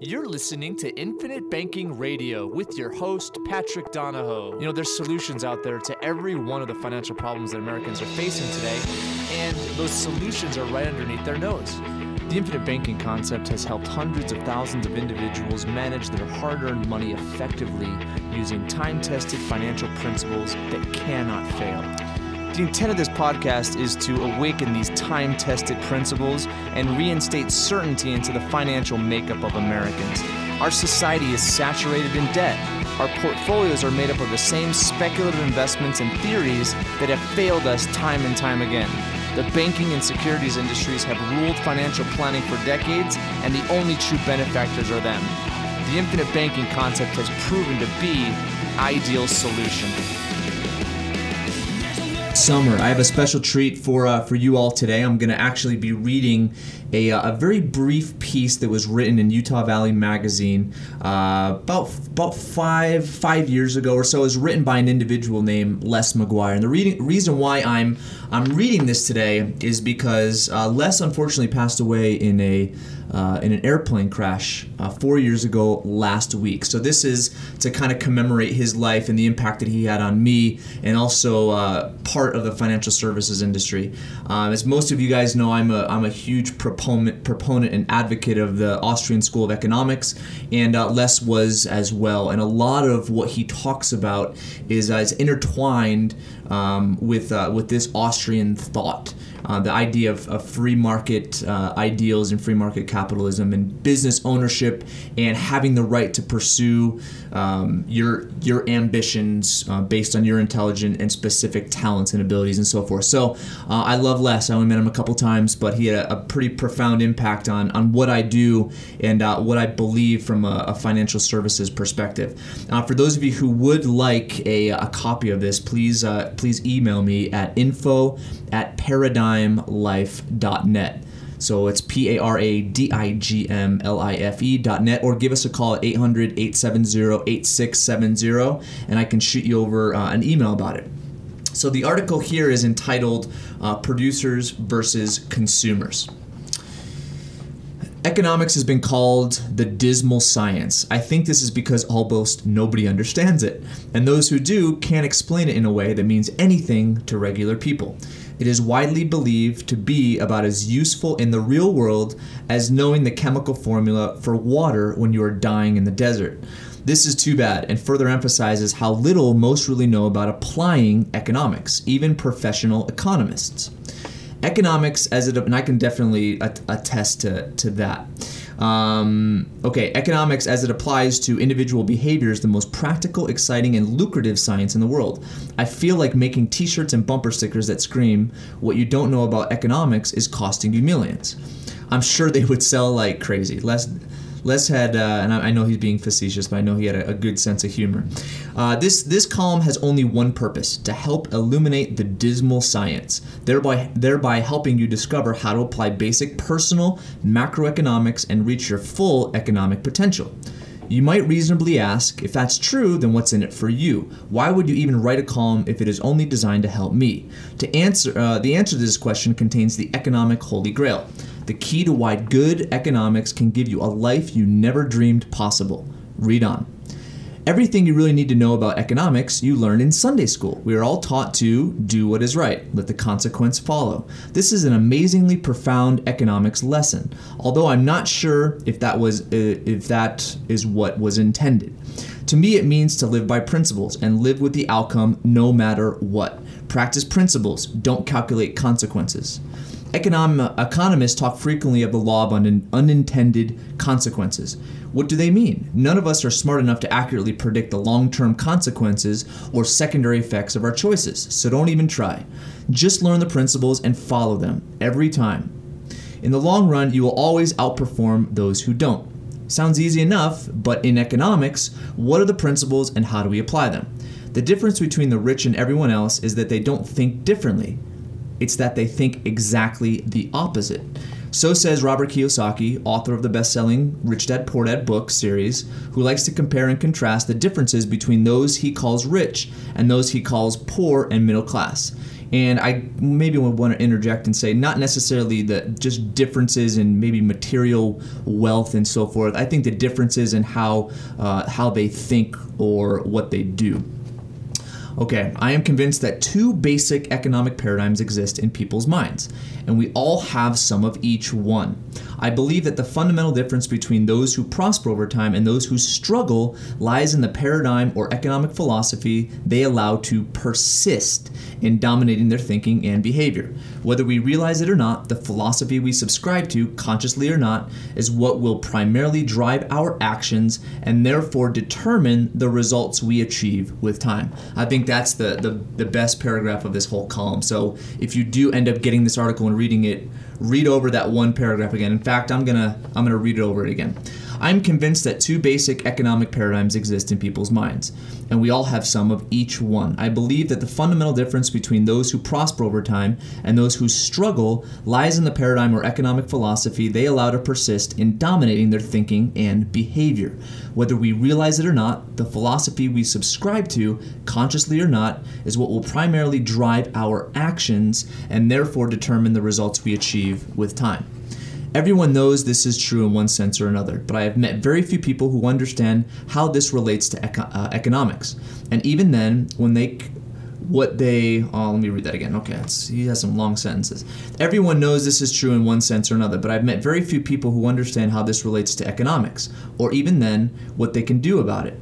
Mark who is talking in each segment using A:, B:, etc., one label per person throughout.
A: You're listening to Infinite Banking Radio with your host, Patrick Donohoe. You know, there's solutions out there to every one of the financial problems that Americans are facing today, and those solutions are right underneath their nose. The infinite banking concept has helped hundreds of thousands of individuals manage their hard earned money effectively using time tested financial principles that cannot fail. The intent of this podcast is to awaken these time tested principles and reinstate certainty into the financial makeup of Americans. Our society is saturated in debt. Our portfolios are made up of the same speculative investments and theories that have failed us time and time again. The banking and securities industries have ruled financial planning for decades, and the only true benefactors are them. The infinite banking concept has proven to be the ideal solution
B: summer. I have a special treat for uh, for you all today. I'm going to actually be reading a, uh, a very brief piece that was written in Utah Valley Magazine uh, about about five five years ago or so. It was written by an individual named Les McGuire. And the reading, reason why I'm I'm reading this today is because uh, Les unfortunately passed away in a uh, in an airplane crash uh, four years ago last week. So this is to kind of commemorate his life and the impact that he had on me, and also uh, part of the financial services industry. Um, as most of you guys know, I'm a I'm a huge proponent proponent and advocate of the Austrian School of Economics, and uh, Les was as well. And a lot of what he talks about is is intertwined um, with uh, with this Austrian thought uh, the idea of, of free market uh, ideals and free market capitalism and business ownership and having the right to pursue um, your your ambitions uh, based on your intelligent and specific talents and abilities and so forth. So uh, I love Les. I only met him a couple times, but he had a, a pretty profound impact on on what I do and uh, what I believe from a, a financial services perspective. Uh, for those of you who would like a, a copy of this, please please email me at info at paradigmlife.net. So it's P A R A D I G M L I F E dot net, or give us a call at 800 870 8670, and I can shoot you over uh, an email about it. So the article here is entitled uh, Producers versus Consumers. Economics has been called the dismal science. I think this is because almost nobody understands it, and those who do can't explain it in a way that means anything to regular people it is widely believed to be about as useful in the real world as knowing the chemical formula for water when you are dying in the desert. This is too bad and further emphasizes how little most really know about applying economics, even professional economists. Economics, as it, and I can definitely attest to, to that. Um, okay, economics as it applies to individual behavior is the most practical, exciting, and lucrative science in the world. I feel like making t shirts and bumper stickers that scream, What you don't know about economics is costing you millions. I'm sure they would sell like crazy. Les Les had, uh, and I, know he's being facetious, but I know he had a, a good sense of humor. Uh, this this column has only one purpose: to help illuminate the dismal science, thereby thereby helping you discover how to apply basic personal macroeconomics and reach your full economic potential. You might reasonably ask, if that's true, then what's in it for you? Why would you even write a column if it is only designed to help me? To answer, uh, the answer to this question contains the economic holy grail the key to why good economics can give you a life you never dreamed possible. Read on. Everything you really need to know about economics you learn in Sunday school. We are all taught to do what is right, let the consequence follow. This is an amazingly profound economics lesson, although I'm not sure if that was uh, if that is what was intended. To me it means to live by principles and live with the outcome no matter what. Practice principles, don't calculate consequences. Econom- economists talk frequently of the law of un- unintended consequences. What do they mean? None of us are smart enough to accurately predict the long term consequences or secondary effects of our choices, so don't even try. Just learn the principles and follow them every time. In the long run, you will always outperform those who don't. Sounds easy enough, but in economics, what are the principles and how do we apply them? The difference between the rich and everyone else is that they don't think differently. It's that they think exactly the opposite. So says Robert Kiyosaki, author of the best selling Rich Dad Poor Dad book series, who likes to compare and contrast the differences between those he calls rich and those he calls poor and middle class. And I maybe would want to interject and say not necessarily the just differences in maybe material wealth and so forth. I think the differences in how uh, how they think or what they do. Okay, I am convinced that two basic economic paradigms exist in people's minds, and we all have some of each one. I believe that the fundamental difference between those who prosper over time and those who struggle lies in the paradigm or economic philosophy they allow to persist in dominating their thinking and behavior. Whether we realize it or not, the philosophy we subscribe to, consciously or not, is what will primarily drive our actions and therefore determine the results we achieve with time. I think that's the, the, the best paragraph of this whole column. So if you do end up getting this article and reading it, read over that one paragraph again. In fact, I'm gonna I'm gonna read it over it again. I'm convinced that two basic economic paradigms exist in people's minds, and we all have some of each one. I believe that the fundamental difference between those who prosper over time and those who struggle lies in the paradigm or economic philosophy they allow to persist in dominating their thinking and behavior. Whether we realize it or not, the philosophy we subscribe to, consciously or not, is what will primarily drive our actions and therefore determine the results we achieve with time. Everyone knows this is true in one sense or another, but I have met very few people who understand how this relates to eco- uh, economics. And even then, when they what they oh let me read that again. Okay he has some long sentences. Everyone knows this is true in one sense or another but i've met very few people who understand how this relates to economics or even then what they can do about it.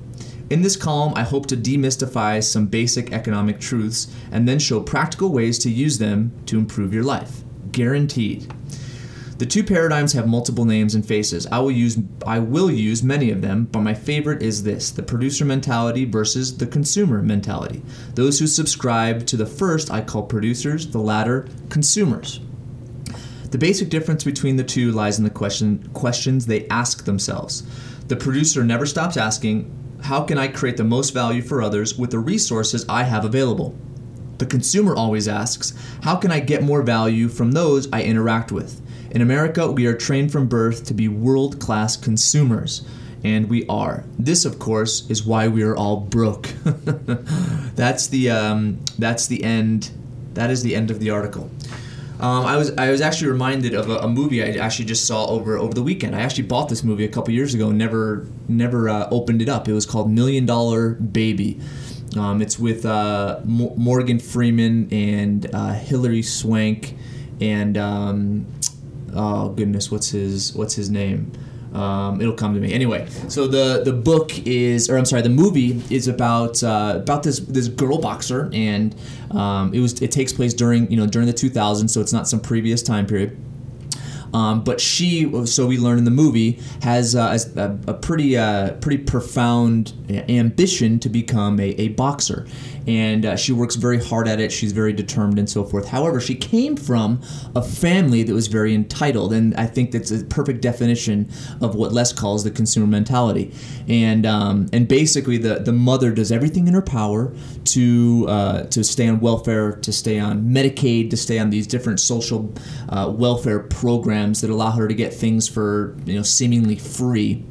B: In this column i hope to demystify some basic economic truths and then show practical ways to use them to improve your life. Guaranteed the two paradigms have multiple names and faces. I will use I will use many of them, but my favorite is this: the producer mentality versus the consumer mentality. Those who subscribe to the first I call producers, the latter consumers. The basic difference between the two lies in the question questions they ask themselves. The producer never stops asking, how can I create the most value for others with the resources I have available? The consumer always asks, how can I get more value from those I interact with? In America, we are trained from birth to be world class consumers. And we are. This, of course, is why we are all broke. that's the um, that's the end. That is the end of the article. Um, I was I was actually reminded of a, a, movie I actually just saw over over the weekend. I actually bought this movie a couple years ago. Never never uh, opened it up. It was called Million Dollar Baby. Um, it's with uh, Morgan Freeman and uh, Swank and um, oh goodness, what's his what's his name? Um, it'll come to me anyway. So the the book is, or I'm sorry, the movie is about uh, about this this girl boxer, and um, it was it takes place during you know during the 2000s, so it's not some previous time period. Um, but she, so we learn in the movie, has uh, a, a, pretty uh, pretty profound ambition to become a, a boxer and uh, she works very hard at it. She's very determined and so forth. However, she came from a family that was very entitled, and I think that's a perfect definition of what Les calls the consumer mentality. And um, and basically, the the mother does everything in her power to uh, to stay on welfare, to stay on Medicaid, to stay on these different social uh, welfare programs that allow her to get things for you know seemingly free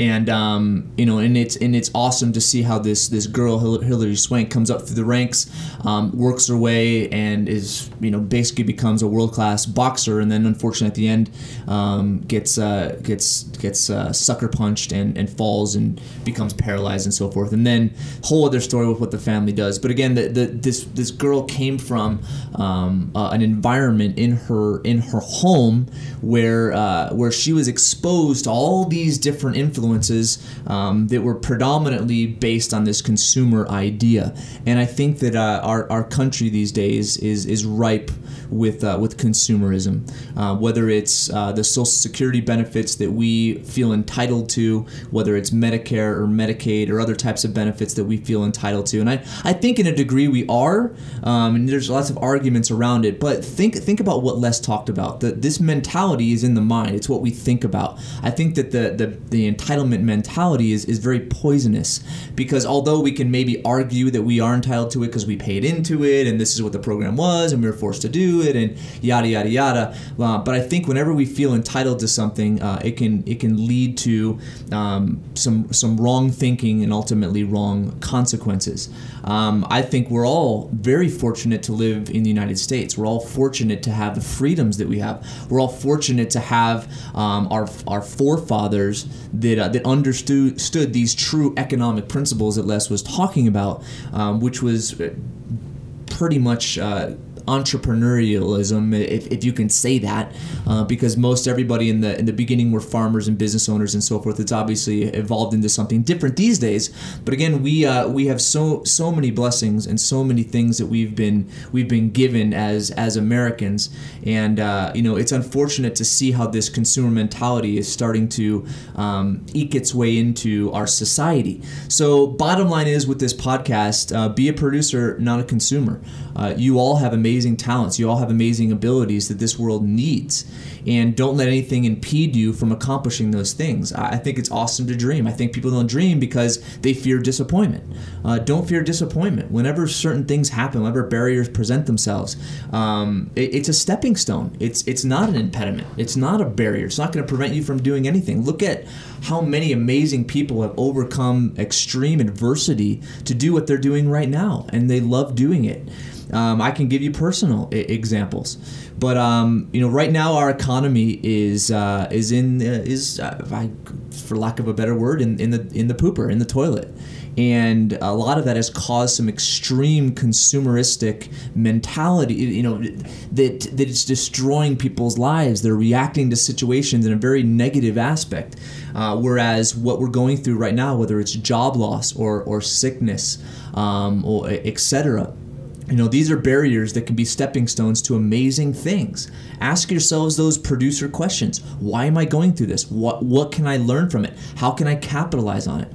B: and um, you know, and it's and it's awesome to see how this this girl Hilary Swank comes up through the ranks, um, works her way, and is you know basically becomes a world class boxer, and then unfortunately at the end um, gets uh, gets gets uh, sucker punched and, and falls and becomes paralyzed and so forth, and then whole other story with what the family does. But again, the, the this this girl came from uh, an environment in her in her home where uh, where she was exposed to all these different influences influences um, that were predominantly based on this consumer idea. And I think that uh, our, our country these days is, is ripe with uh, with consumerism, uh, whether it's uh, the Social Security benefits that we feel entitled to, whether it's Medicare or Medicaid or other types of benefits that we feel entitled to. And I, I think in a degree we are, um, and there's lots of arguments around it. But think think about what Les talked about. That this mentality is in the mind. It's what we think about. I think that the the, the entitlement entitlement mentality is, is very poisonous because although we can maybe argue that we are entitled to it because we paid into it and this is what the program was and we were forced to do it and yada yada yada, uh, but I think whenever we feel entitled to something, uh, it can it can lead to um, some some wrong thinking and ultimately wrong consequences. Um, I think we're all very fortunate to live in the United States. We're all fortunate to have the freedoms that we have. We're all fortunate to have um, our our forefathers that uh, that understood stood these true economic principles that Les was talking about, um, which was pretty much. Uh, entrepreneurialism, if, if you can say that, uh, because most everybody in the in the beginning were farmers and business owners and so forth. It's obviously evolved into something different these days. But again, we uh, we have so so many blessings and so many things that we've been we've been given as as Americans, and uh, you know it's unfortunate to see how this consumer mentality is starting to um, eke its way into our society. So, bottom line is with this podcast, uh, be a producer, not a consumer. Uh, you all have amazing talents. You all have amazing abilities that this world needs. And don't let anything impede you from accomplishing those things. I think it's awesome to dream. I think people don't dream because they fear disappointment. Uh, don't fear disappointment. Whenever certain things happen, whenever barriers present themselves, um, it, it's a stepping stone. It's it's not an impediment. It's not a barrier. It's not going to prevent you from doing anything. Look at how many amazing people have overcome extreme adversity to do what they're doing right now, and they love doing it. Um, I can give you personal I- examples, but um, you know, right now our economy is uh, is in uh, is uh, I, for lack of a better word in, in the in the pooper in the toilet. And a lot of that has caused some extreme consumeristic mentality, you know, that that it's destroying people's lives. They're reacting to situations in a very negative aspect. Uh, whereas what we're going through right now, whether it's job loss or or sickness, um, or etc you know, these are barriers that can be stepping stones to amazing things. Ask yourselves those producer questions. Why am I going through this? What what can I learn from it? How can I capitalize on it?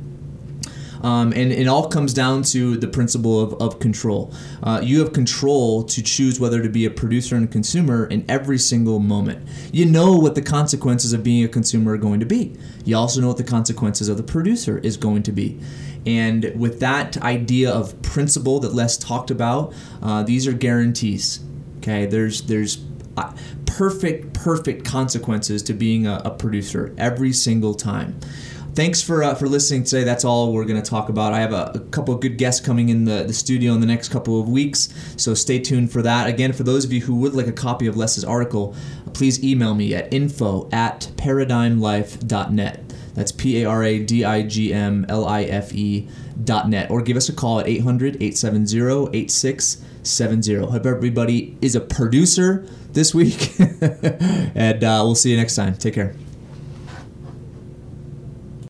B: Um, and it all comes down to the principle of, of control. Uh, you have control to choose whether to be a producer and consumer in every single moment. You know what the consequences of being a consumer are going to be. You also know what the consequences of the producer is going to be. And with that idea of principle that Les talked about, uh, these are guarantees. Okay, there's there's uh, perfect perfect consequences to being a, a producer every single time thanks for uh, for listening today. That's all we're going to talk about. I have a, a, couple of good guests coming in the, the studio in the next couple of weeks, so stay tuned for that. Again, for those of you who would like a copy of Les's article, please email me at info at paradigmlife.net. That's P A R A D I G M L I F E dot net. Or give us a call at 800 870 8670. Hope everybody is a producer this week. and uh, we'll see you next time. Take care.